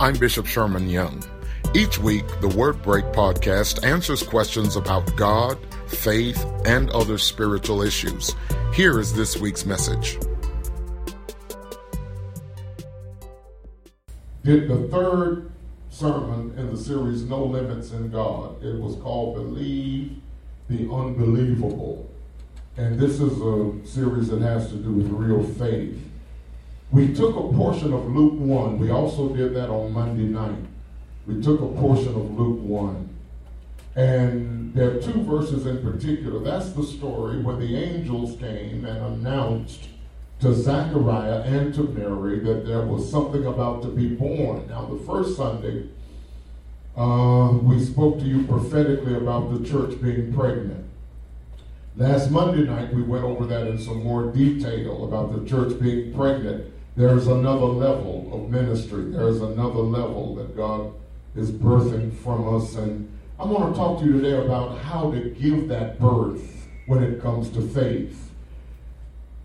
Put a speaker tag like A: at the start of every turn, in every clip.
A: I'm Bishop Sherman Young. Each week, the Word Break podcast answers questions about God, faith, and other spiritual issues. Here is this week's message.
B: Did the third sermon in the series No Limits in God. It was called Believe the Unbelievable. And this is a series that has to do with real faith. We took a portion of Luke 1. We also did that on Monday night. We took a portion of Luke 1. And there are two verses in particular. That's the story where the angels came and announced to Zachariah and to Mary that there was something about to be born. Now, the first Sunday, uh, we spoke to you prophetically about the church being pregnant. Last Monday night, we went over that in some more detail about the church being pregnant there's another level of ministry. There's another level that God is birthing from us. And I want to talk to you today about how to give that birth when it comes to faith.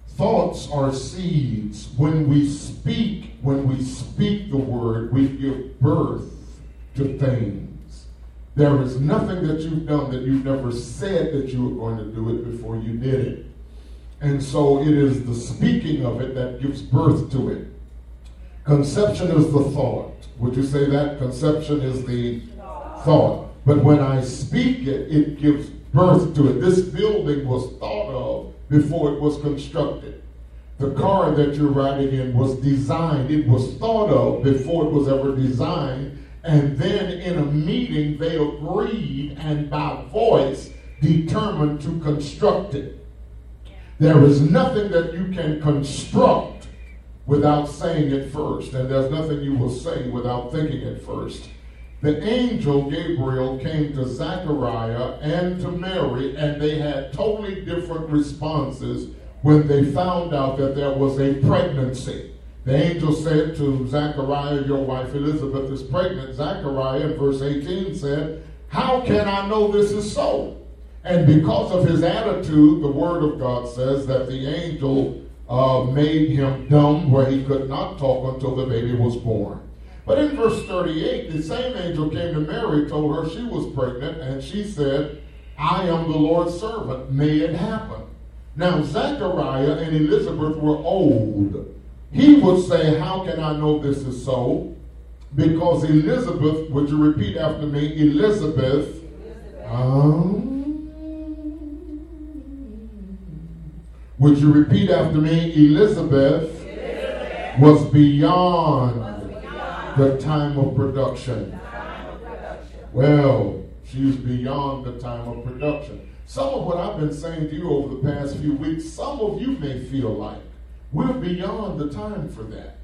B: Thoughts are seeds. When we speak, when we speak the word, we give birth to things. There is nothing that you've done that you've never said that you were going to do it before you did it. And so it is the speaking of it that gives birth to it. Conception is the thought. Would you say that? Conception is the thought. But when I speak it, it gives birth to it. This building was thought of before it was constructed. The car that you're riding in was designed, it was thought of before it was ever designed. And then in a meeting, they agreed and by voice determined to construct it. There is nothing that you can construct without saying it first, and there's nothing you will say without thinking it first. The angel Gabriel came to Zechariah and to Mary, and they had totally different responses when they found out that there was a pregnancy. The angel said to Zechariah, Your wife Elizabeth is pregnant. Zechariah, in verse 18, said, How can I know this is so? And because of his attitude, the Word of God says that the angel uh, made him dumb where he could not talk until the baby was born. But in verse 38, the same angel came to Mary, told her she was pregnant, and she said, I am the Lord's servant. May it happen. Now, Zechariah and Elizabeth were old. He would say, How can I know this is so? Because Elizabeth, would you repeat after me? Elizabeth, Elizabeth. Um, Would you repeat after me? Elizabeth, Elizabeth. was beyond, was beyond the time of production. Well, she was beyond the time of production. Some of what I've been saying to you over the past few weeks, some of you may feel like we're beyond the time for that.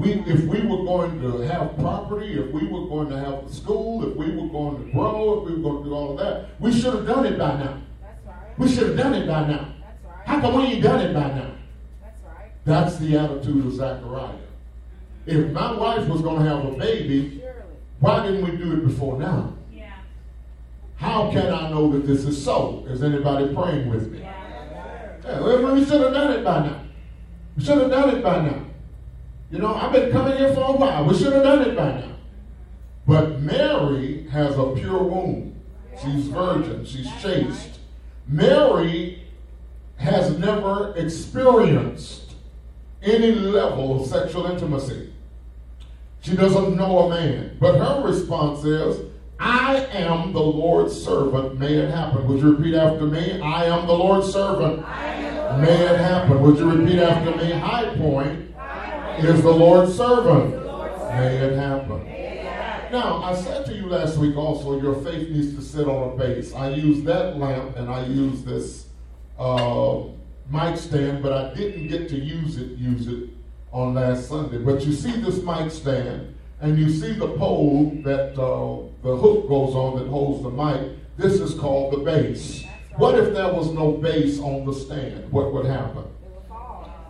B: we, if we were going to have property, if we were going to have a school, if we were going to grow, if we were going to do all of that, we should have done it by now. Right. We should have done it by now. How come we ain't done it by now? That's right. That's the attitude of Zachariah. If my wife was going to have a baby, why didn't we do it before now? Yeah. How can I know that this is so? Is anybody praying with me? Yeah. yeah well, we should have done it by now. We should have done it by now. You know, I've been coming here for a while. We should have done it by now. But Mary has a pure womb. She's virgin. She's chaste. Mary has never experienced any level of sexual intimacy. She doesn't know a man. But her response is, I am the Lord's servant. May it happen. Would you repeat after me? I am the Lord's servant. May it happen. Would you repeat after me? High point is the Lord's servant. May it happen. Now, I said to you last week also, your faith needs to sit on a base. I use that lamp and I use this uh, mic stand, but I didn't get to use it, use it on last Sunday. But you see this mic stand, and you see the pole that uh, the hook goes on that holds the mic. This is called the base. What if there was no base on the stand? What would happen?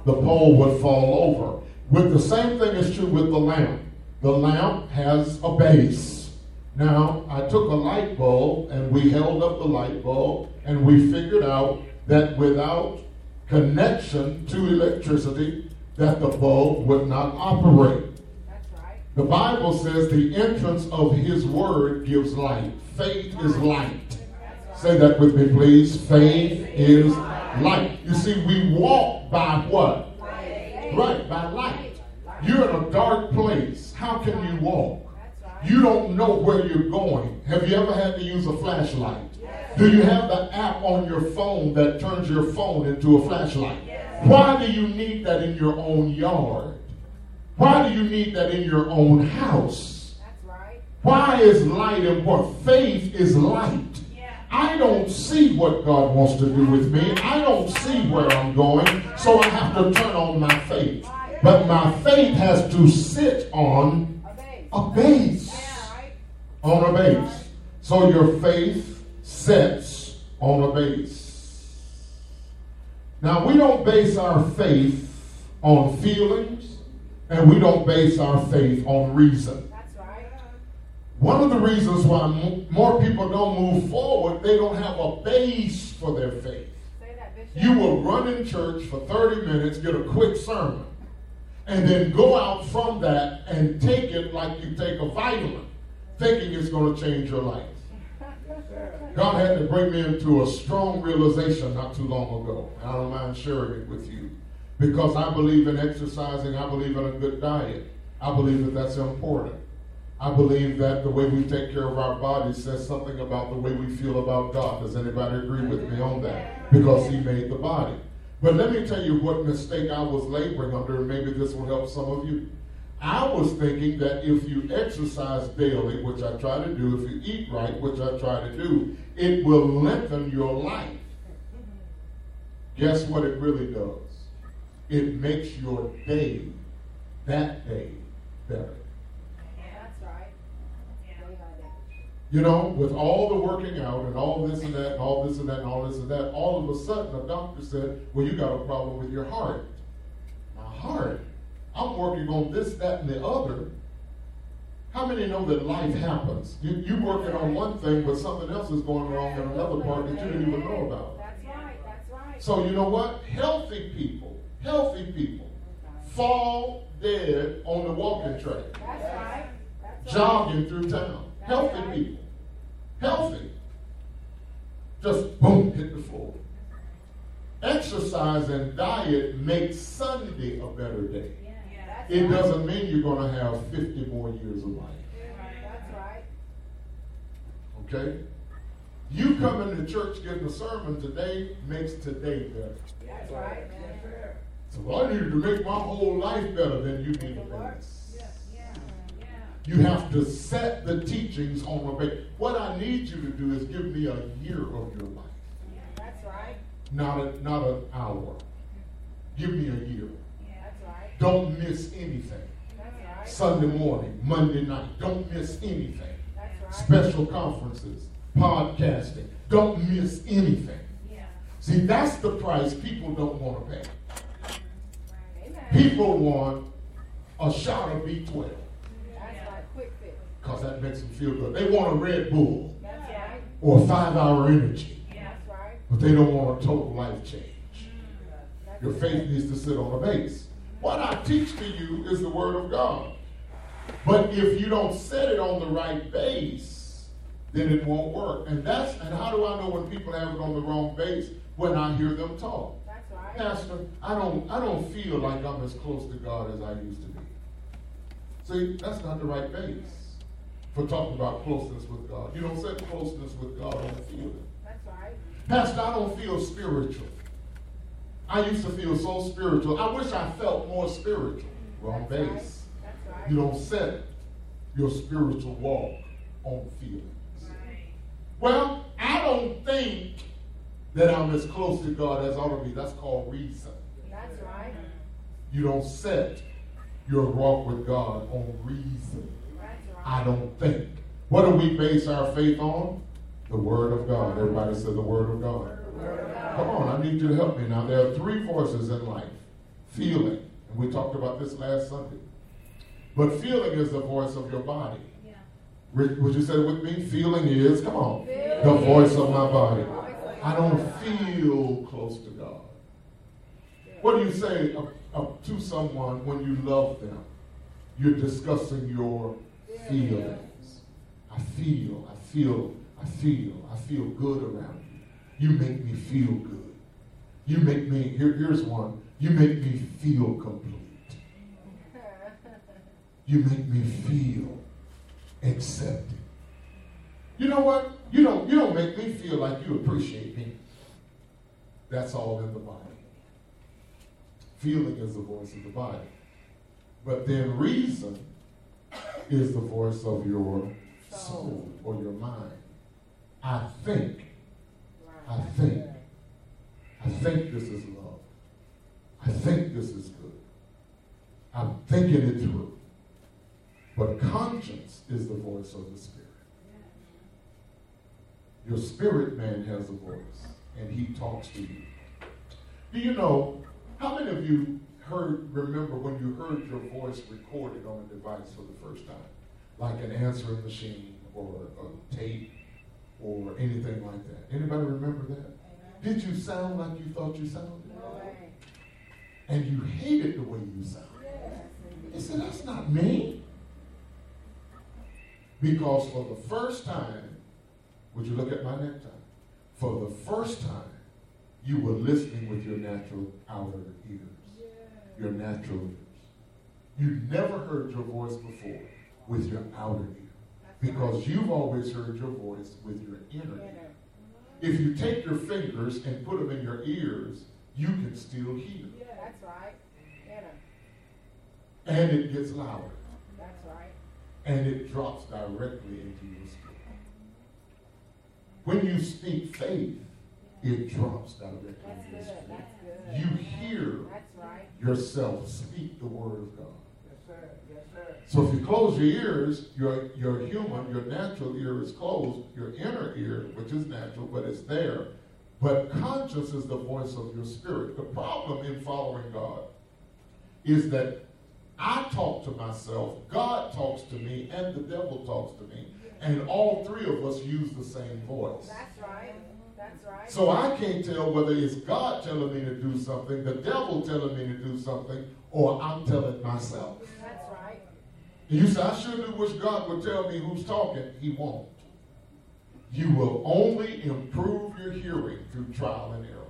B: The pole would fall over. With the same thing is true with the lamp. The lamp has a base. Now, I took a light bulb and we held up the light bulb and we figured out that without connection to electricity, that the bulb would not operate. That's right. The Bible says the entrance of his word gives light. Faith is light. Say that with me, please. Faith is light. You see, we walk by what? Right, by light. You're in a dark place. How can you walk? You don't know where you're going. Have you ever had to use a flashlight? Do you have the app on your phone that turns your phone into a flashlight? Why do you need that in your own yard? Why do you need that in your own house? Why is light important? Faith is light. I don't see what God wants to do with me. I don't see where I'm going, so I have to turn on my faith. But my faith has to sit on a base. On a base. So your faith sets on a base. Now, we don't base our faith on feelings, and we don't base our faith on reason. One of the reasons why more people don't move forward, they don't have a base for their faith. You will run in church for 30 minutes, get a quick sermon, and then go out from that and take it like you take a vitamin, thinking it's going to change your life. God had to bring me into a strong realization not too long ago. and I don't mind sharing it with you. Because I believe in exercising, I believe in a good diet. I believe that that's important. I believe that the way we take care of our bodies says something about the way we feel about God. Does anybody agree with me on that? Because He made the body. But let me tell you what mistake I was laboring under, and maybe this will help some of you. I was thinking that if you exercise daily, which I try to do, if you eat right, which I try to do, it will lengthen your life. Guess what it really does? It makes your day, that day, better. That's right. You know, with all the working out and all this and that and all this and that and all this and that, all of a sudden a doctor said, Well, you got a problem with your heart. My heart? I'm working on this, that, and the other. How many know that life happens? You, you're working on one thing, but something else is going wrong in another part that you didn't even know about.
C: That's right, that's right.
B: So, you know what? Healthy people, healthy people fall dead on the walking track.
C: That's right. That's
B: jogging through town. Healthy people. Healthy. Just boom, hit the floor. Exercise and diet make Sunday a better day. It doesn't mean you're going to have 50 more years of life.
C: That's right.
B: Okay? You coming to church getting a sermon today makes today better.
C: That's right.
B: So I needed to make my whole life better, than you need a base. You have to set the teachings on a base. What I need you to do is give me a year of your life.
C: That's right.
B: Not a not an hour. Give me a year.
C: Right.
B: Don't miss anything.
C: Right.
B: Sunday morning, Monday night. Don't miss anything.
C: Right.
B: Special conferences, podcasting. Don't miss anything.
C: Yeah.
B: See, that's the price people don't want to pay.
C: Amen.
B: People want a shot of B12
C: That's right. Quick
B: because that makes them feel good. They want a Red Bull
C: right.
B: or a five hour energy,
C: right.
B: but they don't want a total life change. Your faith needs to sit on a base. What I teach to you is the Word of God. But if you don't set it on the right base, then it won't work. And that's and how do I know when people have it on the wrong base? When I hear them talk.
C: That's right.
B: Pastor, I don't I don't feel like I'm as close to God as I used to be. See, that's not the right base for talking about closeness with God. You don't set closeness with God on the feeling.
C: That's right.
B: Pastor, I don't feel spiritual. I used to feel so spiritual. I wish I felt more spiritual. Wrong
C: That's right.
B: base.
C: That's right.
B: You don't set your spiritual walk on feelings. Well, I don't think that I'm as close to God as I ought to be. That's called reason.
C: That's right.
B: You don't set your walk with God on reason.
C: That's right.
B: I don't think. What do we base our faith on? The Word of God. Everybody said the Word of God. Come on, I need you to help me now. There are three voices in life feeling, and we talked about this last Sunday. But feeling is the voice of your body. Rick, Would you say it with me? Feeling is, come on, the voice of my body. I don't feel close to God. What do you say of, of, to someone when you love them? You're discussing your feelings. I feel, I feel, I feel, I feel good around you. You make me feel good. You make me, here, here's one. You make me feel complete. You make me feel accepted. You know what? You don't, you don't make me feel like you appreciate me. That's all in the body. Feeling is the voice of the body. But then reason is the voice of your soul or your mind. I think. I think. I think this is love. I think this is good. I'm thinking it through. But conscience is the voice of the Spirit. Your spirit man has a voice, and he talks to you. Do you know how many of you heard, remember when you heard your voice recorded on a device for the first time? Like an answering machine or a anything like that. Anybody remember that? Did you sound like you thought you sounded? And you hated the way you sounded. You said, that's not me. Because for the first time, would you look at my necktie? For the first time, you were listening with your natural outer ears. Your natural ears. You never heard your voice before with your outer ear. Because you've always heard your voice with your inner ear. If you take your fingers and put them in your ears, you can still hear.
C: Yeah, That's right. Inner.
B: And it gets louder.
C: That's right.
B: And it drops directly into your spirit. When you speak faith, it drops directly into your spirit. You hear
C: right.
B: yourself speak the word of God.
C: Yes, sir. Yes, sir.
B: So if you close your ears, your, your human, your natural ear is closed. Your inner ear, which is natural, but it's there. But conscious is the voice of your spirit. The problem in following God is that I talk to myself, God talks to me, and the devil talks to me. And all three of us use the same voice.
C: That's right. That's right.
B: So I can't tell whether it's God telling me to do something, the devil telling me to do something, or I'm telling myself. You say, I sure do wish God would tell me who's talking. He won't. You will only improve your hearing through trial and error.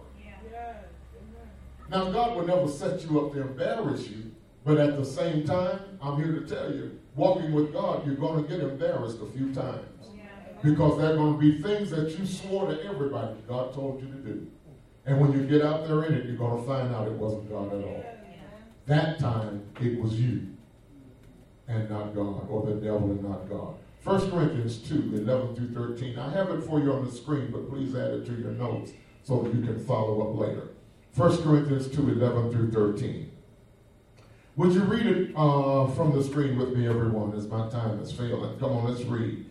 B: Now, God will never set you up to embarrass you, but at the same time, I'm here to tell you, walking with God, you're going to get embarrassed a few times. Because there are going to be things that you swore to everybody God told you to do. And when you get out there in it, you're going to find out it wasn't God at all. That time, it was you and not God, or the devil and not God. 1 Corinthians 2, 11 through 13. I have it for you on the screen, but please add it to your notes so that you can follow up later. 1 Corinthians 2, 11 through 13. Would you read it uh, from the screen with me, everyone, as my time is failing? Come on, let's read.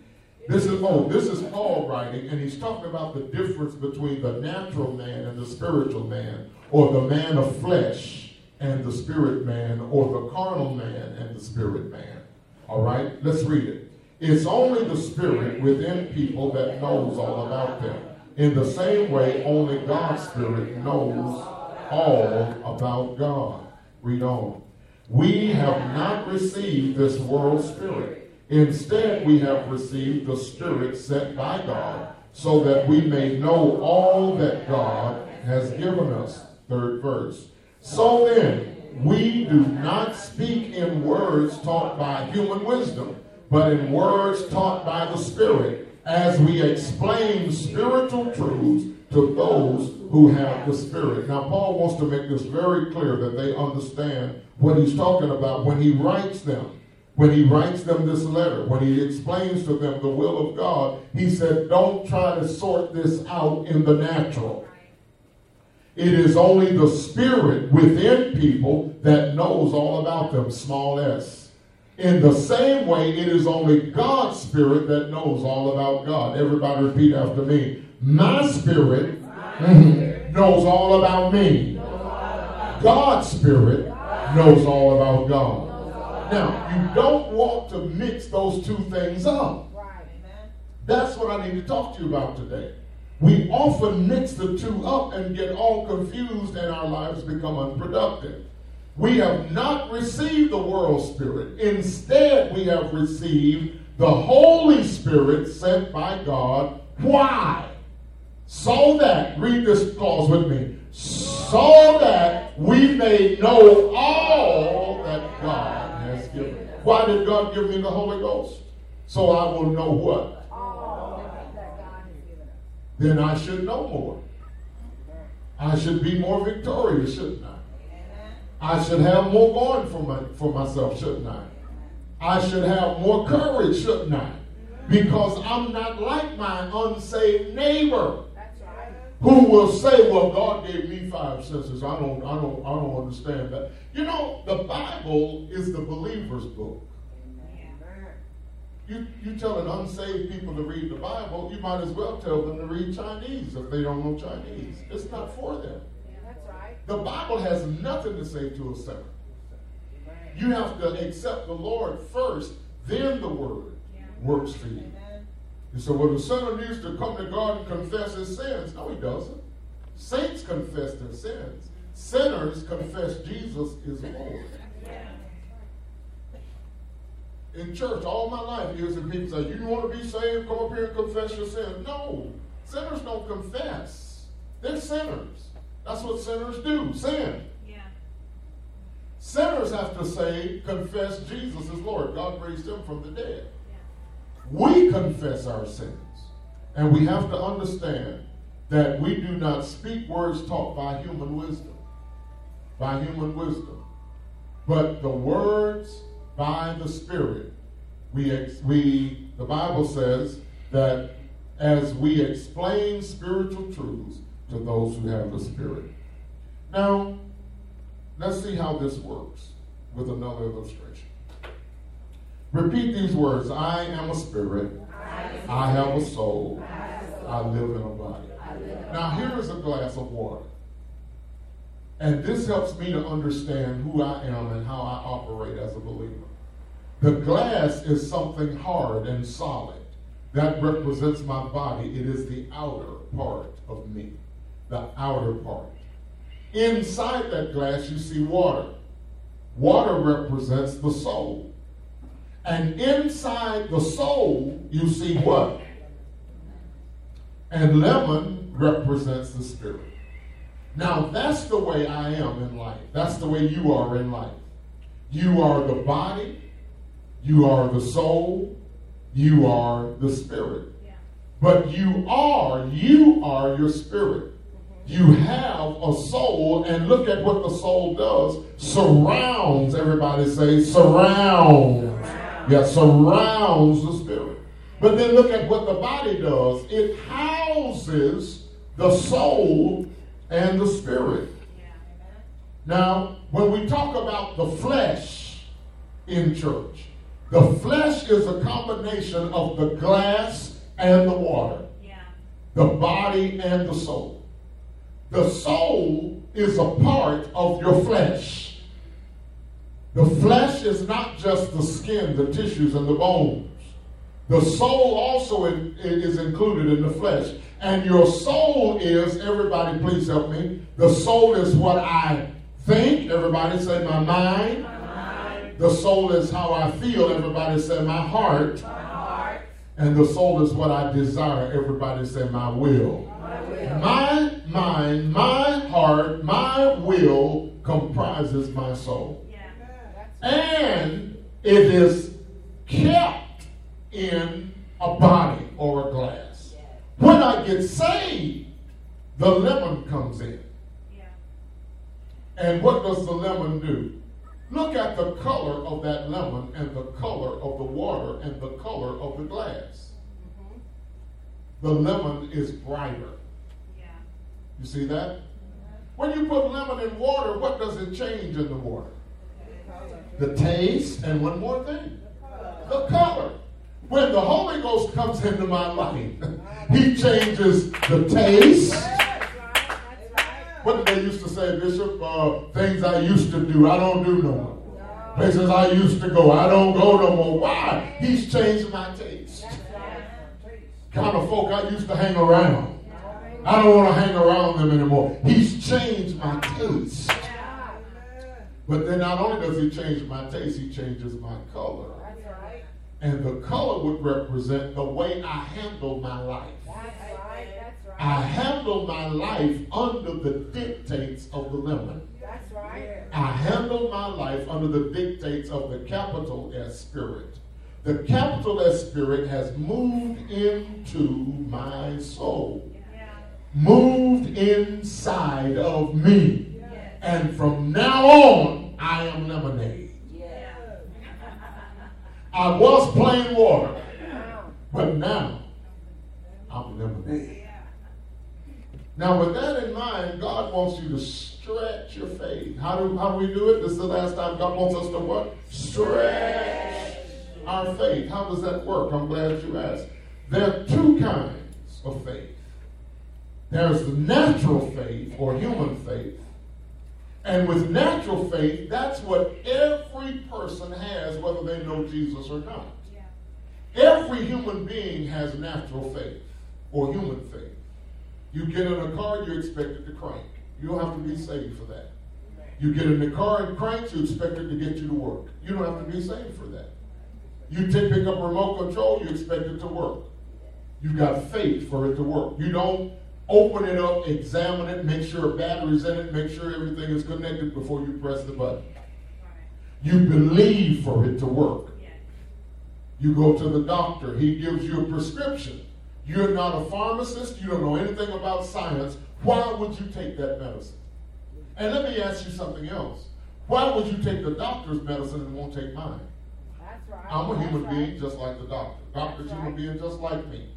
B: This is oh, this is Paul writing, and he's talking about the difference between the natural man and the spiritual man, or the man of flesh and the spirit man, or the carnal man and the spirit man. All right, let's read it. It's only the spirit within people that knows all about them. In the same way, only God's spirit knows all about God. Read on. We have not received this world's spirit. Instead, we have received the Spirit sent by God, so that we may know all that God has given us. Third verse. So then, we do not speak in words taught by human wisdom, but in words taught by the Spirit, as we explain spiritual truths to those who have the Spirit. Now, Paul wants to make this very clear that they understand what he's talking about when he writes them. When he writes them this letter, when he explains to them the will of God, he said, Don't try to sort this out in the natural. It is only the spirit within people that knows all about them, small s. In the same way, it is only God's spirit that knows all about God. Everybody repeat after me. My spirit knows all about me. God's spirit knows all about God. Now, you don't want to mix those two things up. That's what I need to talk to you about today. We often mix the two up and get all confused and our lives become unproductive. We have not received the world spirit. Instead, we have received the Holy Spirit sent by God. Why? So that, read this clause with me, so that we may know all that God has given. Why did God give me the Holy Ghost? So I will know what?
C: All that God has given us.
B: Then I should know more. I should be more victorious, shouldn't I? I should have more going for, my, for myself, shouldn't I? I should have more courage, shouldn't I? Because I'm not like my unsaved neighbor who will say, "Well, God gave me five senses. I don't, I don't, I don't understand that." You know, the Bible is the believer's book. You, you tell an unsaved people to read the Bible, you might as well tell them to read Chinese if they don't know Chinese. It's not for them.
C: That's right.
B: The Bible has nothing to say to a sinner. You have to accept the Lord first, then the Word works for you. You say, well, the sinner needs to come to God and confess his sins. No, he doesn't. Saints confess their sins. Sinners confess Jesus is Lord. In church, all my life, you hear people say, you want to be saved? Come up here and confess your sin. No, sinners don't confess. They're sinners. That's what sinners do, sin.
D: Yeah.
B: Sinners have to say, confess Jesus is Lord. God raised him from the dead.
D: Yeah.
B: We confess our sins. And we have to understand that we do not speak words taught by human wisdom. By human wisdom. But the words by the Spirit. We, ex- we, the Bible says that as we explain spiritual truths to those who have the Spirit. Now, let's see how this works with another illustration. Repeat these words I am a spirit, I have a soul, I live in a body. Now, here is a glass of water. And this helps me to understand who I am and how I operate as a believer. The glass is something hard and solid. That represents my body. It is the outer part of me, the outer part. Inside that glass, you see water. Water represents the soul. And inside the soul, you see what? And lemon represents the spirit. Now, that's the way I am in life. That's the way you are in life. You are the body, you are the soul, you are the spirit.
D: Yeah.
B: But you are, you are your spirit. Mm-hmm. You have a soul, and look at what the soul does. Surrounds, everybody say, surrounds. Yeah, surrounds the spirit. But then look at what the body does. It houses the soul and the spirit.
D: Yeah.
B: Now, when we talk about the flesh in church, the flesh is a combination of the glass and the water,
D: Yeah.
B: the body and the soul. The soul is a part of your flesh. The flesh is not just the skin, the tissues, and the bones. The soul also in- is included in the flesh. And your soul is, everybody please help me, the soul is what I think. Everybody say my mind. The soul is how I feel. Everybody say my heart. And the soul is what I desire. Everybody say my will. My mind, my heart, my will comprises my soul.
D: Yeah.
B: And it is kept in a body or a glass. When I get saved, the lemon comes in.
D: Yeah.
B: And what does the lemon do? Look at the color of that lemon and the color of the water and the color of the glass. Mm-hmm. The lemon is brighter.
D: Yeah.
B: You see that? When you put lemon in water, what does it change in the water? The taste and one more thing the color. When the Holy Ghost comes into my life, He changes the taste. What did they used to say, Bishop? Uh, things I used to do, I don't do no more. Places I used to go, I don't go no more. Why? He's changed my taste. Kind of folk I used to hang around. I don't want to hang around them anymore. He's changed my taste. But then not only does he change my taste, he changes my color. And the color would represent the way I handle my life.
C: That's right. That's right.
B: I handle my life under the dictates of the lemon.
C: That's right.
B: I handle my life under the dictates of the capital S spirit. The capital S spirit has moved into my soul, moved inside of me. And from now on, I am lemonade. I was plain water, but now I'm lemonade. Now, with that in mind, God wants you to stretch your faith. How do, how do we do it? This is the last time God wants us to what? Stretch our faith. How does that work? I'm glad you asked. There are two kinds of faith. There's the natural faith or human faith. And with natural faith, that's what every person has, whether they know Jesus or not. Every human being has natural faith or human faith. You get in a car, you're expected to crank. You don't have to be saved for that. You get in the car and cranks, you expect it to get you to work. You don't have to be saved for that. You take pick up a remote control, you expect it to work. You've got faith for it to work. You don't open it up, examine it, make sure a battery's in it, make sure everything is connected before you press the button. You believe for it to work. You go to the doctor, he gives you a prescription. You're not a pharmacist, you don't know anything about science. Why would you take that medicine? And let me ask you something else. Why would you take the doctor's medicine and won't take mine?
C: That's right.
B: I'm a human
C: right.
B: being just like the doctor. Doctor's
C: That's
B: human
C: right.
B: being just like me.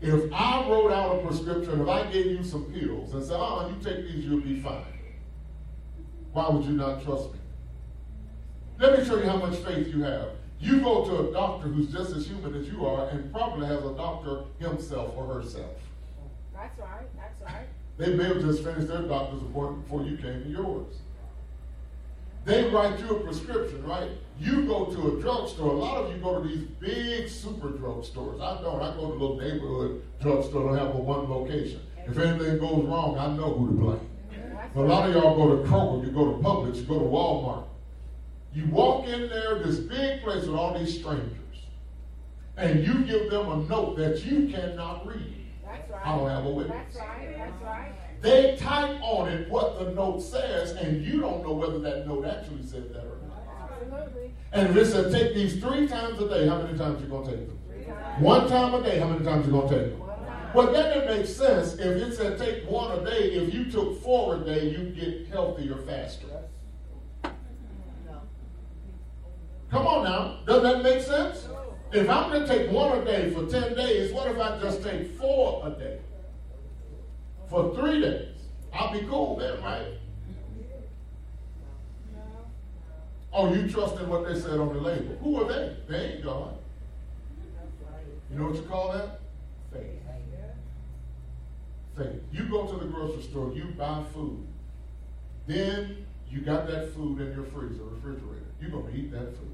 B: If I wrote out a prescription, and if I gave you some pills and said, oh, you take these, you'll be fine. Why would you not trust me? Let me show you how much faith you have. You go to a doctor who's just as human as you are and probably has a doctor himself or herself.
C: That's right. That's right.
B: They may have just finished their doctor's appointment before you came to yours. They write you a prescription, right? You go to a drugstore. A lot of you go to these big super drugstores. I don't. I go to a little neighborhood drugstore that have a one location. If anything goes wrong, I know who to blame. But a lot of y'all go to Kroger, you go to Publix, you go to Walmart. You walk in there, this big place with all these strangers, and you give them a note that you cannot read.
C: That's right.
B: I don't have a witness.
C: That's right. That's right.
B: They type on it what the note says, and you don't know whether that note actually said that or not.
C: Absolutely.
B: And if it said take these three times a day, how many times you gonna take them?
C: Three times.
B: One time a day, how many times you gonna take them? Well, that didn't make sense. If it said take one a day, if you took four a day, you'd get healthier faster. Come on now. Doesn't that make sense? If I'm going to take one a day for 10 days, what if I just take four a day? For three days. I'll be cool then, right? Oh, you trust in what they said on the label. Who are they? They ain't God. You know what you call that? Faith. Faith. You go to the grocery store, you buy food. Then you got that food in your freezer, refrigerator. You're going to eat that food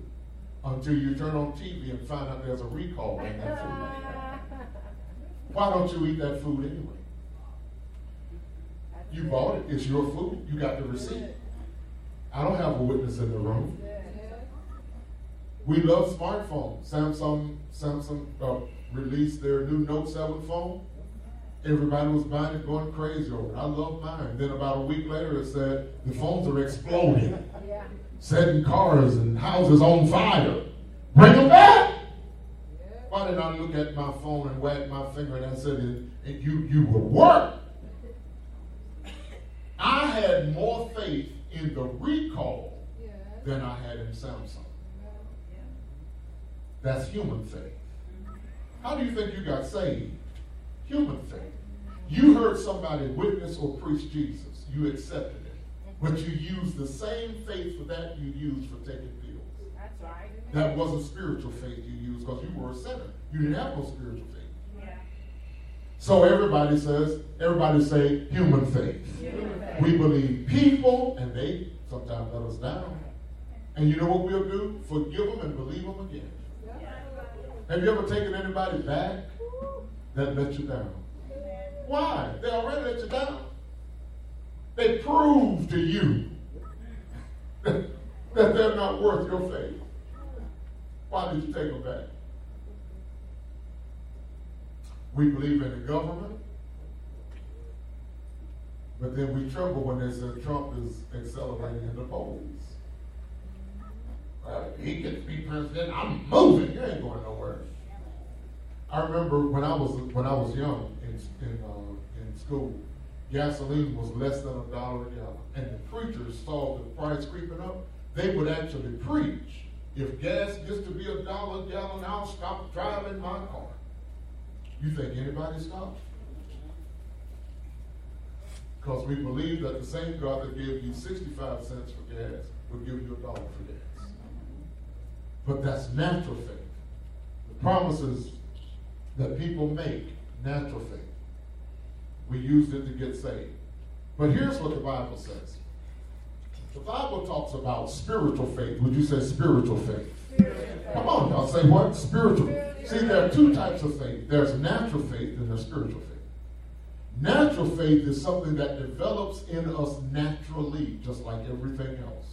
B: until you turn on TV and find out there's a recall on that food. Why don't you eat that food anyway? You bought it. It's your food. You got the receipt. I don't have a witness in the room. We love smartphones. Samsung, Samsung uh, released their new Note 7 phone. Everybody was buying it, going crazy over it. I love mine. Then about a week later, it said the phones are exploding. Setting cars and houses on fire. Bring them back. Why did I look at my phone and wag my finger and I said, "It- it- "You, you will work"? I had more faith in the recall than I had in Samsung. That's human faith. How do you think you got saved? Human faith. You heard somebody witness or preach Jesus. You accepted. But you used the same faith for that you used for taking pills.
C: That's right.
B: That wasn't spiritual faith you used because you were a sinner. You didn't have no spiritual faith.
C: Yeah.
B: So everybody says, everybody say human faith. We believe people and they sometimes let us down. And you know what we'll do? Forgive them and believe them again. Have you ever taken anybody back that let you down? Why? They already let you down. They prove to you that they're not worth your faith. Why did you take them back? We believe in the government, but then we tremble when they say Trump is accelerating in the polls. Uh, he gets to be president. I'm moving. You ain't going nowhere. I remember when I was when I was young in in, uh, in school, gasoline was less than a dollar a gallon, and the preachers saw the price creeping up. They would actually preach. If gas gets to be a dollar a gallon, I'll stop driving my car. You think anybody stops? Because we believe that the same God that gave you 65 cents for gas will give you a dollar for gas. But that's natural faith. The promises that people make, natural faith. We used it to get saved. But here's what the Bible says. The Bible talks about spiritual faith. Would you say spiritual faith? Come on, y'all say what? Spiritual. See, there are two types of faith. There's natural faith and there's spiritual faith. Natural faith is something that develops in us naturally, just like everything else.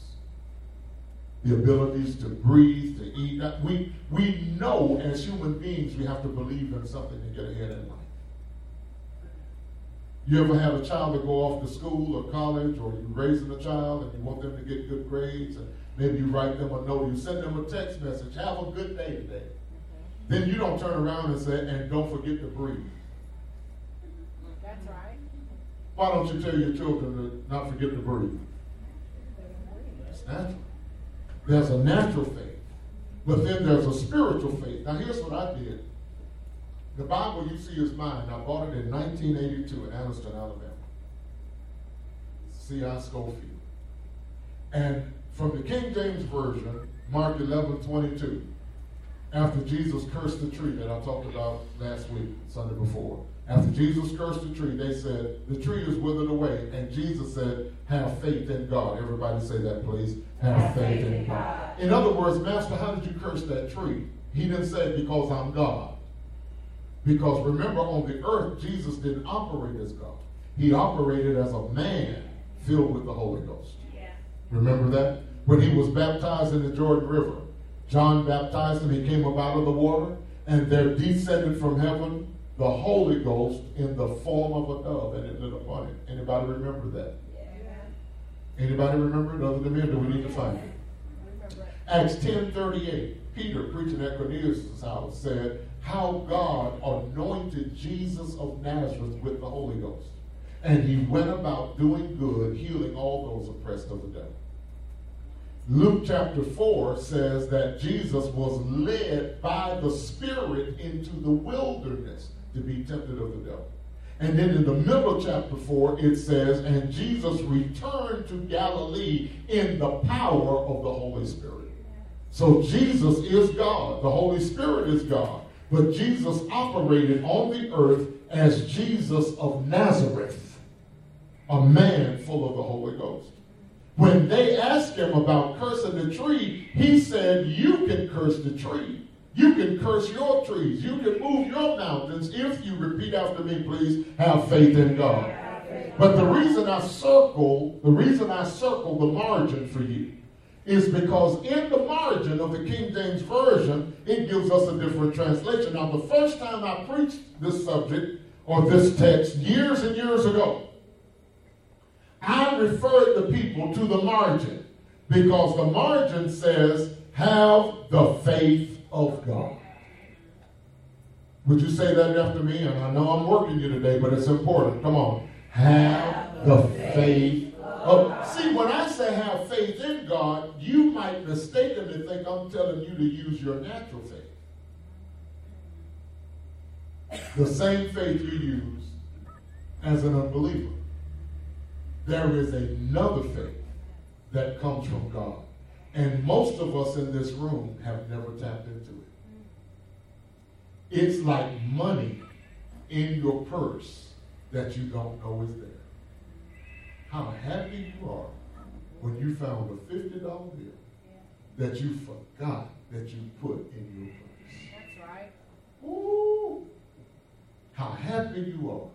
B: The abilities to breathe, to eat. We, we know as human beings we have to believe in something to get ahead in life. You ever have a child that go off to school or college, or you're raising a child and you want them to get good grades, and maybe you write them a note, you send them a text message, have a good day today. Then you don't turn around and say, and don't forget to breathe.
C: That's right.
B: Why don't you tell your children to not forget to breathe? It's natural. There's a natural faith, but then there's a spiritual faith. Now, here's what I did. The Bible you see is mine. I bought it in 1982 in Anniston, Alabama. C.I. Scofield. And from the King James Version, Mark 11 22, after Jesus cursed the tree that I talked about last week, Sunday before. After Jesus cursed the tree, they said, The tree is withered away. And Jesus said, Have faith in God. Everybody say that, please. Have, Have faith, faith in God. God. In other words, Master, how did you curse that tree? He didn't say, Because I'm God. Because remember, on the earth, Jesus didn't operate as God. He operated as a man filled with the Holy Ghost. Yeah. Remember that? When he was baptized in the Jordan River, John baptized him, he came up out of the water, and there descended from heaven the Holy Ghost in the form of a dove, and it lit upon him. Anybody remember that? Yeah. Anybody remember it other than me, or do we need to find it? Acts 10 38. Peter, preaching at Cornelius' house, said, How God anointed Jesus of Nazareth with the Holy Ghost. And he went about doing good, healing all those oppressed of the devil. Luke chapter 4 says that Jesus was led by the Spirit into the wilderness to be tempted of the devil. And then in the middle of chapter 4, it says, And Jesus returned to Galilee in the power of the Holy Spirit. So Jesus is God. The Holy Spirit is God. But Jesus operated on the earth as Jesus of Nazareth, a man full of the Holy Ghost. When they asked him about cursing the tree, he said, You can curse the tree. You can curse your trees. You can move your mountains if you repeat after me, please, have faith in God. But the reason I circle, the reason I circle the margin for you is because in the margin of the King James Version, it gives us a different translation. Now, the first time I preached this subject or this text years and years ago, I referred the people to the margin because the margin says, have the faith of God. Would you say that after me? And I know I'm working you today, but it's important. Come on. Have the faith Oh, see, when I say have faith in God, you might mistakenly think I'm telling you to use your natural faith. The same faith you use as an unbeliever. There is another faith that comes from God. And most of us in this room have never tapped into it. It's like money in your purse that you don't know is there how happy you are when you found a $50 bill that you forgot that you put in your purse.
C: That's right.
B: Ooh. How happy you are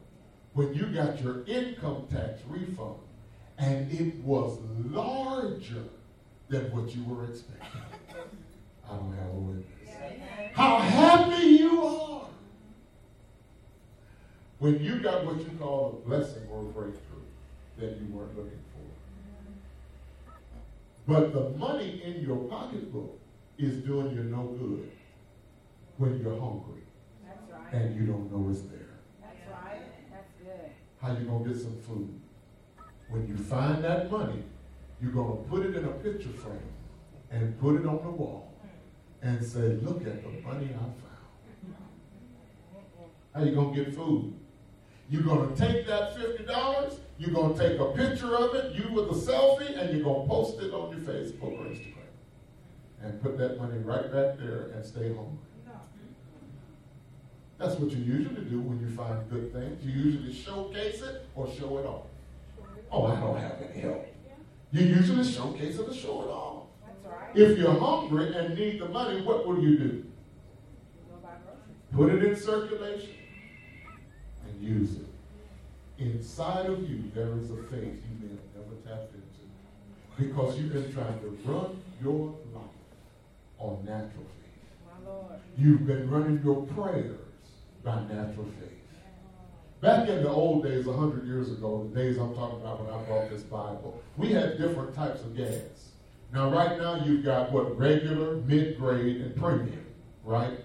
B: when you got your income tax refund and it was larger than what you were expecting. I don't have a witness. How happy you are when you got what you call a blessing or a breakthrough that you weren't looking for. But the money in your pocketbook is doing you no good when you're hungry
C: That's right.
B: and you don't know it's there.
C: That's right. That's good.
B: How you gonna get some food? When you find that money, you're gonna put it in a picture frame and put it on the wall and say, look at the money I found. How you gonna get food? You're gonna take that fifty dollars, you're gonna take a picture of it, you with a selfie, and you're gonna post it on your Facebook or Instagram. And put that money right back there and stay home. That's what you usually do when you find good things. You usually showcase it or show it off. Oh, I don't have any help. You usually showcase it or show it off. If you're hungry and need the money, what will you do? Put it in circulation use it. Inside of you, there is a faith you may have never tapped into because you've been trying to run your life on natural faith.
C: My Lord.
B: You've been running your prayers by natural faith. Back in the old days, 100 years ago, the days I'm talking about when I brought this Bible, we had different types of gas. Now, right now, you've got what? Regular, mid grade, and premium, right?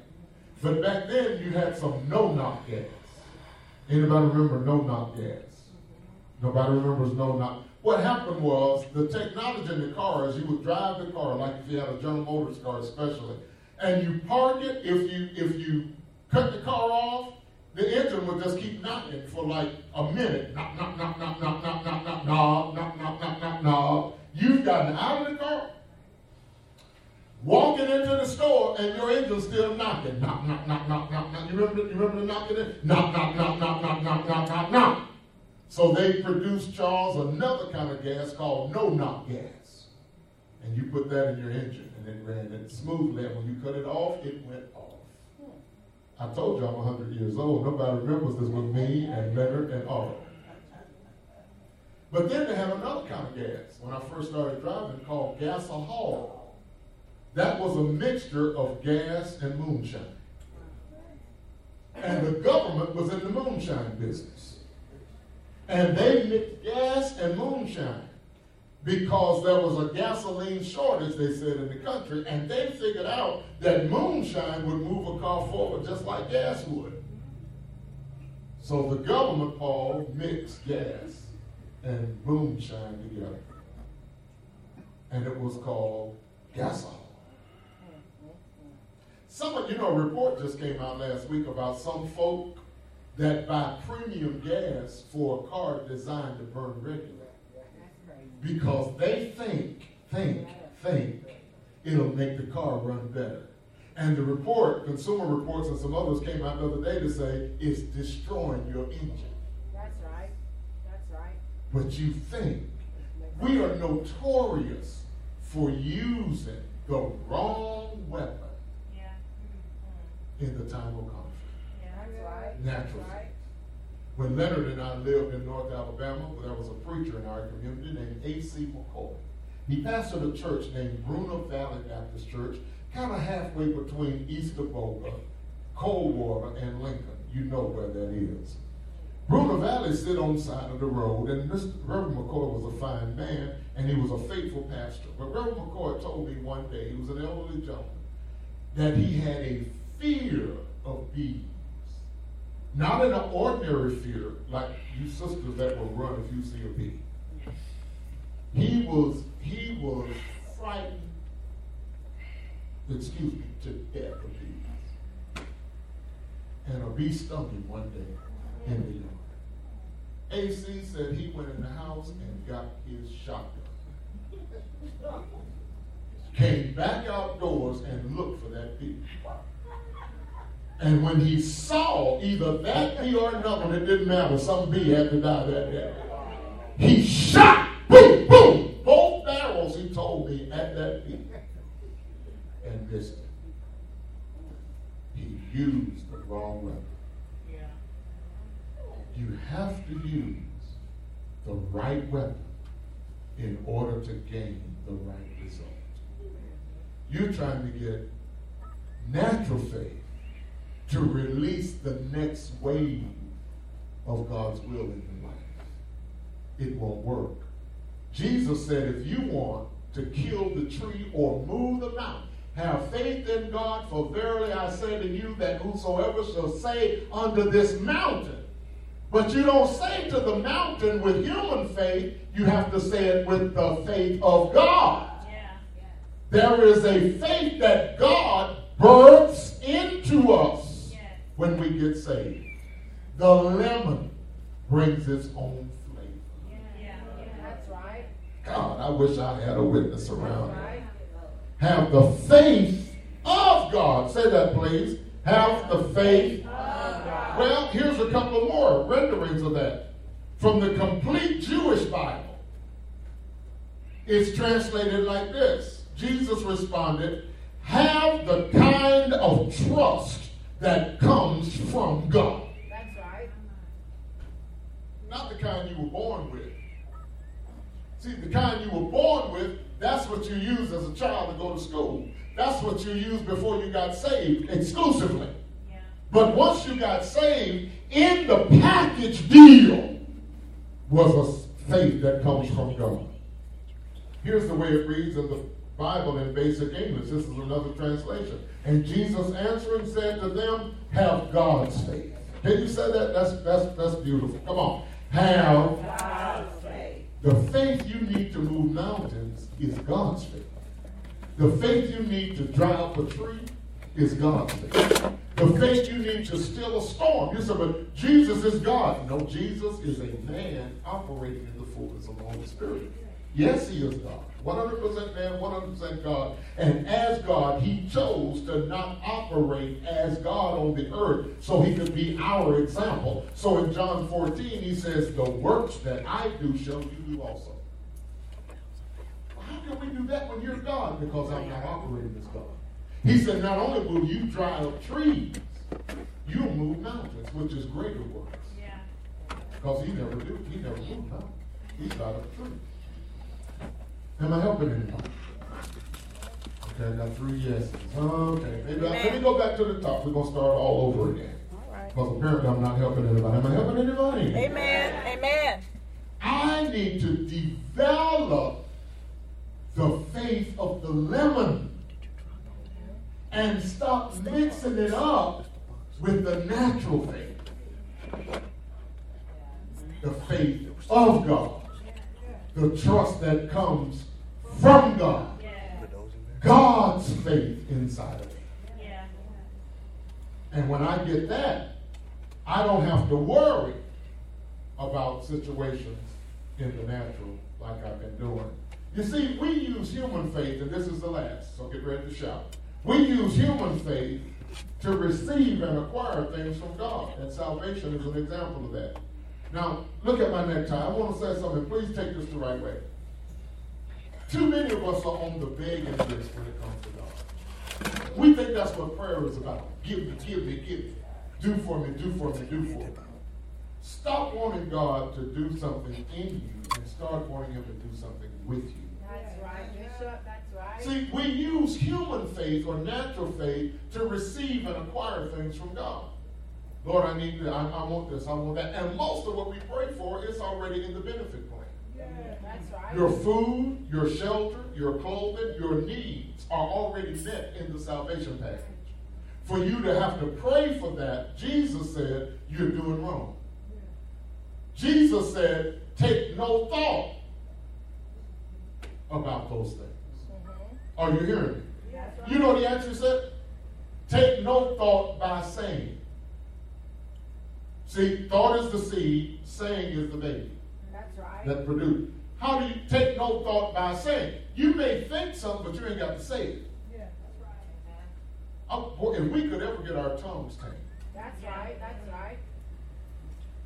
B: But back then, you had some no knock gas. Anybody remember no knock gas? Nobody remembers no knock. What happened was the technology in the car is you would drive the car, like if you had a General Motors car especially, and you park it, if you if you cut the car off, the engine would just keep knocking for like a minute. Knock, knock, knock, knock, knock, knock, knock, knock, knock, knock, knock, knock. You've gotten out of the car, walking into the store, and your engine's still knocking. Knock, knock, knock, knock, knock, knock. You remember, you remember the knocking? Knock, knock, knock, knock, knock, knock, knock, knock, knock. So they produced, Charles, another kind of gas called no knock gas. And you put that in your engine, and it ran it smoothly. And when you cut it off, it went off. I told you I'm 100 years old. Nobody remembers this with me and Leonard and Otto. But then they have another kind of gas when I first started driving called gasohol. That was a mixture of gas and moonshine. And the government was in the moonshine business. And they mixed gas and moonshine because there was a gasoline shortage, they said, in the country, and they figured out that moonshine would move a car forward just like gas would. So the government, Paul, mixed gas and moonshine together. And it was called gasohol. Some of you know, a report just came out last week about some folk that buy premium gas for a car designed to burn regular because they think, think, think it'll make the car run better. And the report, Consumer Reports and some others came out the other day to say it's destroying your engine.
C: That's right. That's right.
B: But you think we are notorious for using the wrong weapon. In the time of conflict.
C: That's right.
B: Natural.
C: Right.
B: When Leonard and I lived in North Alabama, there was a preacher in our community named A.C. McCoy. He pastored a church named Bruno Valley Baptist Church, kind of halfway between Eastaboga, Coldwater, and Lincoln. You know where that is. Bruno Valley sit on the side of the road, and Mr. Reverend McCoy was a fine man, and he was a faithful pastor. But Reverend McCoy told me one day, he was an elderly gentleman, that he had a fear of bees. Not in an ordinary fear, like you sisters that will run if you see a bee. He was he was frightened, excuse me, to death of bees. And a bee stung him one day in the yard. AC said he went in the house and got his shotgun. Came back outdoors and looked for that bee. And when he saw either that bee or another one, it didn't matter, some bee had to die that day. He shot, boom, boom, both barrels, he told me, at that bee. And missed it. He used the wrong weapon. You have to use the right weapon in order to gain the right result. You're trying to get natural faith to release the next wave of God's will in your life. It won't work. Jesus said, if you want to kill the tree or move the mountain, have faith in God, for verily I say to you that whosoever shall say unto this mountain, but you don't say to the mountain with human faith, you have to say it with the faith of God.
C: Yeah.
B: There is a faith that God births into us. When we get saved. The lemon brings its own flavor.
C: Yeah. Yeah.
D: That's right.
B: God, I wish I had a witness around
D: right.
B: Have the faith of God. Say that, please. Have the faith. Well, here's a couple more renderings of that. From the complete Jewish Bible, it's translated like this Jesus responded, Have the kind of trust that comes from God.
D: That's right.
B: Not the kind you were born with. See, the kind you were born with, that's what you used as a child to go to school. That's what you used before you got saved exclusively.
C: Yeah.
B: But once you got saved, in the package deal was a faith that comes from God. Here's the way it reads in the Bible in basic English. This is another translation. And Jesus answering said to them, Have God's faith. Can you say that? That's that's that's beautiful. Come on. Have
D: God's faith.
B: the faith you need to move mountains is God's faith. The faith you need to dry up a tree is God's faith. The faith you need to still a storm. You say, but Jesus is God. No, Jesus is a man operating in the fullness of the Holy Spirit. Yes, he is God. 100% man, 100% God. And as God, he chose to not operate as God on the earth so he could be our example. So in John 14, he says, The works that I do shall you do also. How can we do that when you're God? Because I'm not operating as God. He said, Not only will you dry up trees, you'll move mountains, which is greater works.
C: Yeah.
B: Because he never do. He never moved mountains. He dried up trees. Am I helping anybody? Okay, I got three yeses. Okay, maybe I, let me go back to the top. We're gonna start all over again.
D: All right.
B: Because apparently I'm not helping anybody. Am I helping anybody?
D: Amen. Amen.
B: I need to develop the faith of the lemon and stop mixing it up with the natural faith. The faith of God. The trust that comes from God. God's faith inside of me. And when I get that, I don't have to worry about situations in the natural like I've been doing. You see, we use human faith, and this is the last, so get ready to shout. We use human faith to receive and acquire things from God, and salvation is an example of that. Now, look at my necktie. I want to say something. Please take this the right way. Too many of us are on the begging list when it comes to God. We think that's what prayer is about. Give me, give me, give me. Do for me, do for me, do for me. Stop wanting God to do something in you and start wanting Him to do something with you.
D: That's right, Bishop. That's right.
B: See, we use human faith or natural faith to receive and acquire things from God. Lord, I need this, I, I want this, I want that. And most of what we pray for is already in the benefit plan.
D: That's right.
B: Your food, your shelter, your clothing, your needs are already met in the salvation package. For you to have to pray for that, Jesus said, you're doing wrong. Jesus said, take no thought about those things. Mm-hmm. Are you hearing me?
D: That's right.
B: You know what he actually said? Take no thought by saying. See, thought is the seed, saying is the baby
D: That's right.
B: that produce. How do you take no thought by saying? You may think something, but you ain't got to say it.
D: Yeah. That's right.
B: Oh, boy, if we could ever get our tongues tamed,
D: That's right. That's right.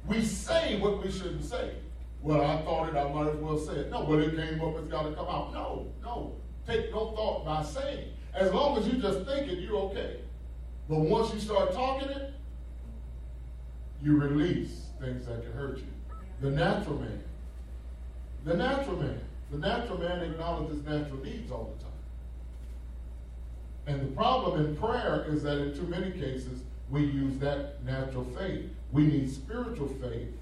B: we say what we shouldn't say. Well, I thought it, I might as well say it. No, well, it came up, it's got to come out. No, no. Take no thought by saying. As long as you just think it, you're okay. But once you start talking it, you release things that can hurt you. The natural man. The natural man. The natural man acknowledges natural needs all the time. And the problem in prayer is that in too many cases, we use that natural faith. We need spiritual faith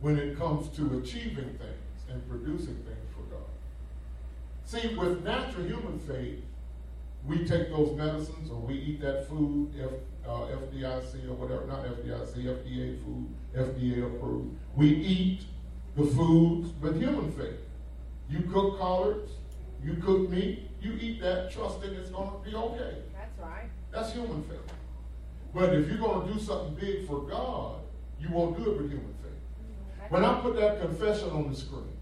B: when it comes to achieving things and producing things for God. See, with natural human faith, we take those medicines or we eat that food, F, uh, FDIC or whatever, not FDIC, FDA food, FDA approved. We eat the foods with human faith. You cook collards, you cook meat, you eat that trusting it's going to be okay.
C: That's right.
B: That's human faith. But if you're going to do something big for God, you won't do it with human faith. When I put that confession on the screen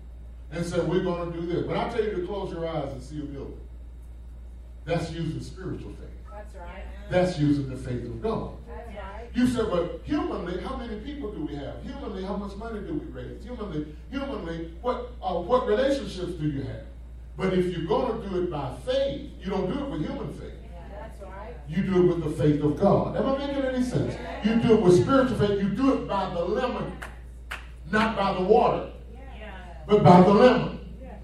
B: and said, we're going to do this, when I tell you to close your eyes and see a building, that's using spiritual faith.
C: That's right.
B: That's using the faith of God.
C: That's right.
B: You said, but humanly, how many people do we have? Humanly, how much money do we raise? Humanly, humanly, what uh, what relationships do you have? But if you're going to do it by faith, you don't do it with human faith.
C: That's right.
B: You do it with the faith of God. Am I making any sense? You do it with spiritual faith. You do it by the lemon, not by the water, but by the lemon.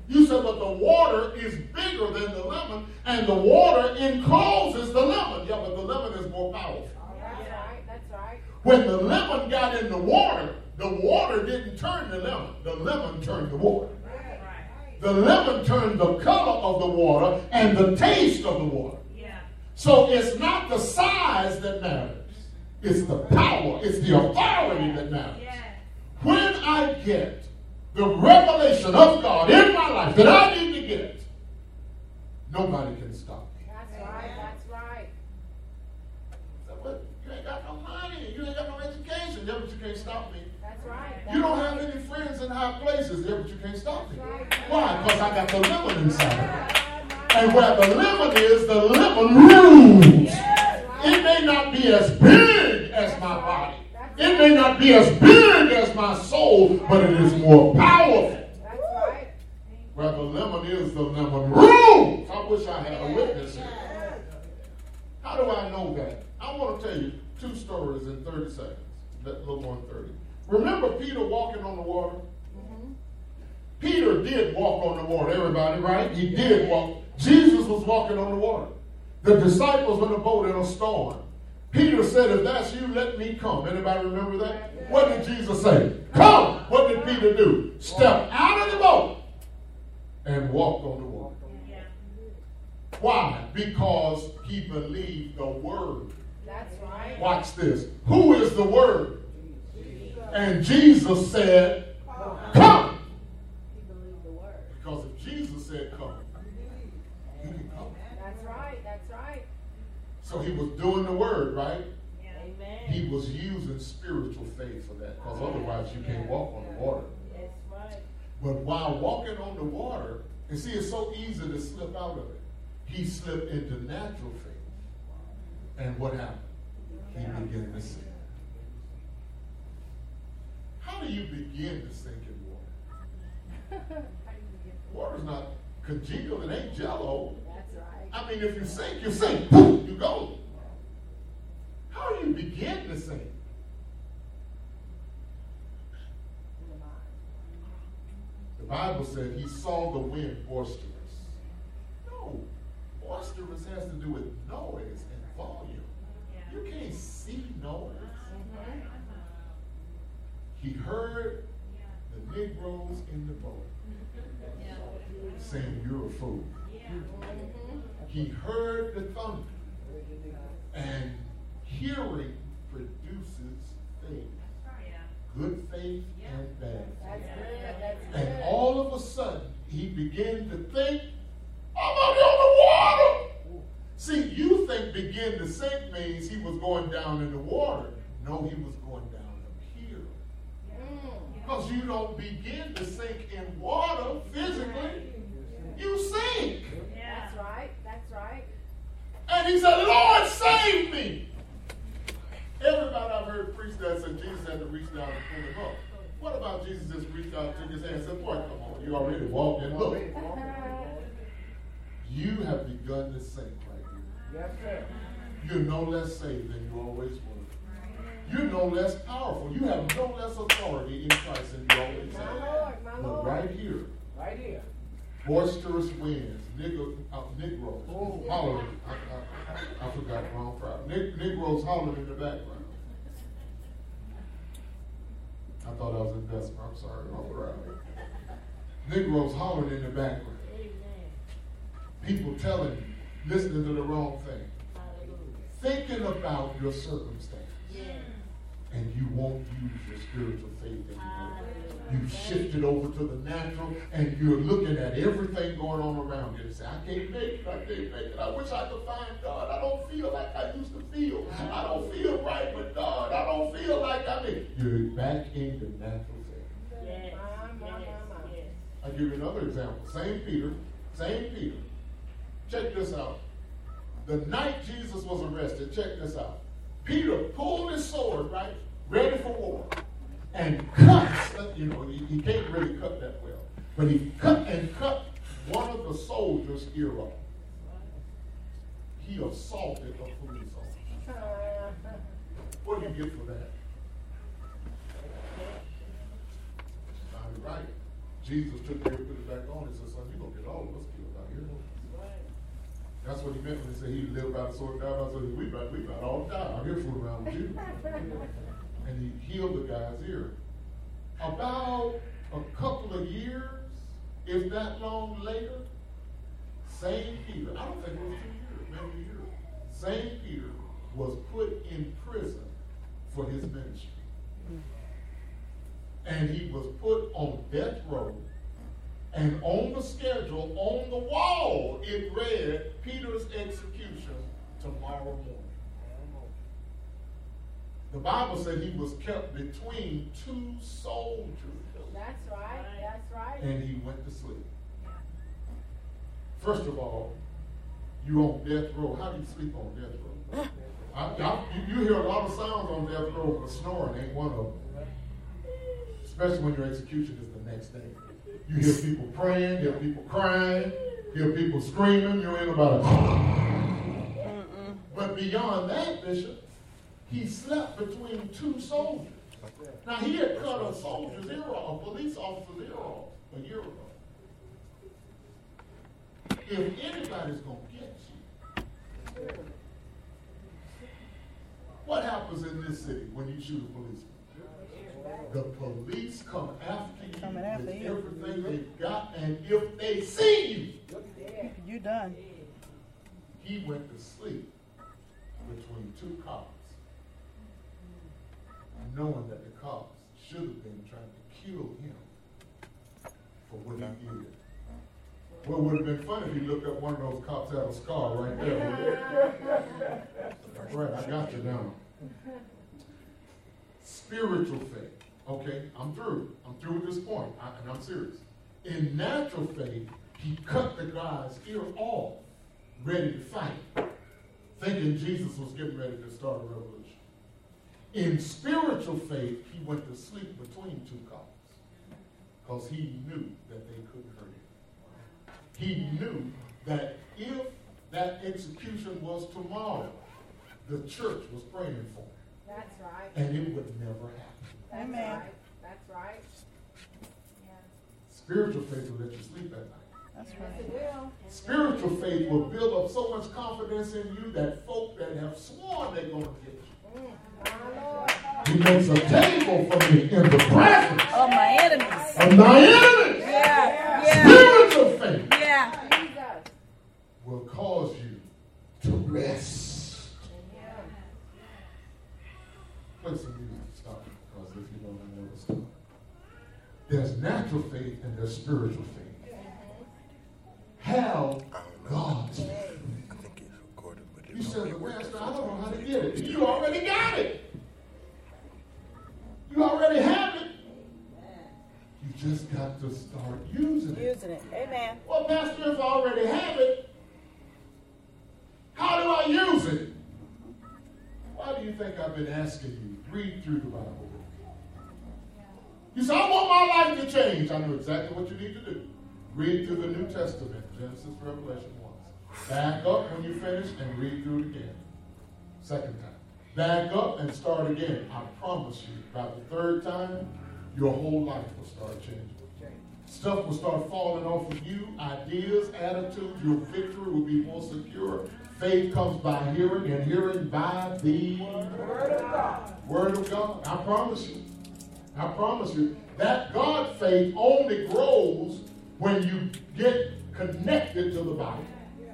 B: You said, but the water is bigger than the lemon, and the water encloses the lemon. Yeah, but the lemon is more powerful.
C: That's right. That's right.
B: When the lemon got in the water, the water didn't turn the lemon. The lemon turned the water. The lemon turned the color of the water and the taste of the water. So it's not the size that matters. It's the power. It's the authority that matters. When I get the revelation of God in my life that I need to get, nobody can stop me.
C: That's right. That's right.
B: So, but you ain't got no money. You ain't got no education. Yeah, but you can't stop me.
C: That's right.
B: You don't have any friends in high places. Yeah, but you can't stop me. Why? Because I got the lemon inside of me. And where the lemon is, the lemon rules. It may not be as big as my body. It may not be as big as my soul, but it is more powerful. Where the lemon is, the lemon rules. I wish I had a witness here. How do I know that? I want to tell you two stories in 30 seconds. Let little one 30. Remember Peter walking on the water? Mm-hmm. Peter did walk on the water, everybody, right? He did walk. Jesus was walking on the water. The disciples were in a boat in a storm. Peter said, If that's you, let me come. Anybody remember that? What did Jesus say? Come! What did Peter do? Step out of the boat and walked on the water. Why? Because he believed the word.
C: That's right.
B: Watch this. Who is the word? And Jesus said, Come!
C: He believed the word.
B: Because if Jesus said come, you can come.
C: That's right. That's right.
B: So he was doing the word, right?
C: Amen.
B: He was using spiritual faith for that. Because otherwise you can't walk on the water. But while walking on the water, and see, it's so easy to slip out of it. He slipped into natural faith. And what happened? He began to sink. How do you begin to sink in water? Water's not congealed, it ain't jello.
C: That's right.
B: I mean, if you sink, you sink. Boom, you go. How do you begin to sink?
C: In the mind.
B: The Bible said he saw the wind boisterous. No, boisterous has to do with noise and volume. You can't see noise. He heard the Negroes in the boat saying, You're a fool. He heard the thunder. And hearing produces faith. Good faith and bad
C: That's
B: faith.
C: good. That's
B: And all of a sudden, he began to think, I'm gonna on the water. See, you think begin to sink means he was going down in the water. No, he was going down up here. Because you don't begin to sink in water physically, you sink.
C: That's right. That's right.
B: And he said, Lord, save me. Heard preach that said Jesus had to reach down and pull him up. What about Jesus just reached out, took his hand, and said, Boy, come on, you already walked in. Look, you have begun to sink right here.
E: Yes, sir.
B: You're no less saved than you always were. You're no less powerful. You have no less authority in Christ than you always
C: My
B: have.
C: Lord, my
B: But
C: Lord.
B: right here,
E: Right here.
B: boisterous winds, nigger, uh, Negroes hollering. I, I, I forgot wrong crowd. Negroes hollering in the background. I thought I was in Bessemer. I'm sorry, wrong crowd. Negroes hollering in the background.
C: Amen.
B: People telling you, listening to the wrong thing,
C: Hallelujah.
B: thinking about your circumstance,
C: Yes.
B: and you won't use your spiritual faith anymore.
C: Hallelujah.
B: You've shifted over to the natural and you're looking at everything going on around you and say, I can't make it, I can't make it. I wish I could find God. I don't feel like I used to feel. I don't feel right with God. I don't feel like I mean you're back in the natural thing.
C: Yes.
B: I'll give you another example. Same Peter, same Peter. Check this out. The night Jesus was arrested, check this out. Peter pulled his sword, right, ready for war, and cuts, you know, he, he can't really cut that well, but he cut and cut one of the soldiers' ear off. He assaulted a police officer. What do you get for that? Sounded right. Jesus took care put it back on and said, son, you're going to get all of us killed out here. That's what he meant when he said he lived by the sword, died by the sword. We about, we about all die out here fooling around with you. And he healed the guy's ear. About a couple of years, if that long later, same Peter, I don't think it was two years, maybe a year, same Peter was put in prison for his ministry. And he was put on death row. And on the schedule, on the wall, it read Peter's execution tomorrow morning. The Bible said he was kept between two soldiers.
D: That's right, that's right.
B: And he went to sleep. First of all, you on death row. How do you sleep on death row? I, y'all- you, hear a lot of sounds on death row, but snoring ain't one of them. Especially when your execution is the next day. You hear people praying, you hear people crying, you hear people screaming, you ain't about to. But beyond that, Bishop, he slept between two soldiers. Now he had cut a soldier's ear off, a police officer's ear off a year ago. If anybody's gonna get you, what happens in this city when you shoot a policeman? The police come after you
F: Coming after
B: with
F: you.
B: everything they've got, and if they see you,
F: you're done.
B: he went to sleep between two cops, knowing that the cops should have been trying to kill him for what he did. Well, it would have been funny if he looked up one of those cops had a scar right there. Right, I got you now. Spiritual faith. Okay, I'm through. I'm through with this point, I, and I'm serious. In natural faith, he cut the guy's ear off, ready to fight, thinking Jesus was getting ready to start a revolution. In spiritual faith, he went to sleep between two cops because he knew that they couldn't hurt him. He knew that if that execution was tomorrow, the church was praying for him,
D: That's right.
B: and it would never happen.
D: That's
F: Amen.
D: right. That's right.
B: Spiritual faith will let you sleep at night.
F: That's right.
B: Spiritual faith will build up so much confidence in you that folk that have sworn they're going to get you.
D: My Lord.
B: He makes a table for me in the presence
F: Oh, my enemies.
B: of my enemies.
F: Yeah, yeah,
B: Spiritual faith
F: yeah.
B: Will cause you to rest. Play some music to stop because if you don't, I never stop. There's natural faith and there's spiritual faith. Have God's faith.
G: I think it's recorded, but it
B: You said,
G: be
B: well,
G: working.
B: Pastor, I don't know how to get it. You already got it. You already have it. You just got to start using it.
F: Using it. Amen.
B: Well, Pastor, if I already have it, how do I use it? Why do you think I've been asking you? Read through the Bible. You say, I want my life to change. I know exactly what you need to do. Read through the New Testament, Genesis, Revelation once. Back up when you finish and read through it again. Second time. back up and start again. I promise you, about the third time, your whole life will start changing. Stuff will start falling off of you, ideas, attitudes, your victory will be more secure. Faith comes by hearing, and hearing by the Word of God. Word of God. I promise you. I promise you. That God faith only grows when you get connected to the Bible.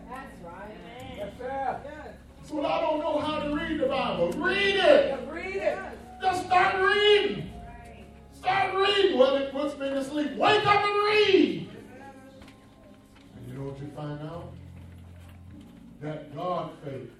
D: That's right.
C: Yes,
D: Yes.
B: So I don't know how to read the Bible. Read it.
D: Read it.
B: Just start reading. Start reading. Well, it puts me to sleep. Wake up and read. And you know what you find out? That God faith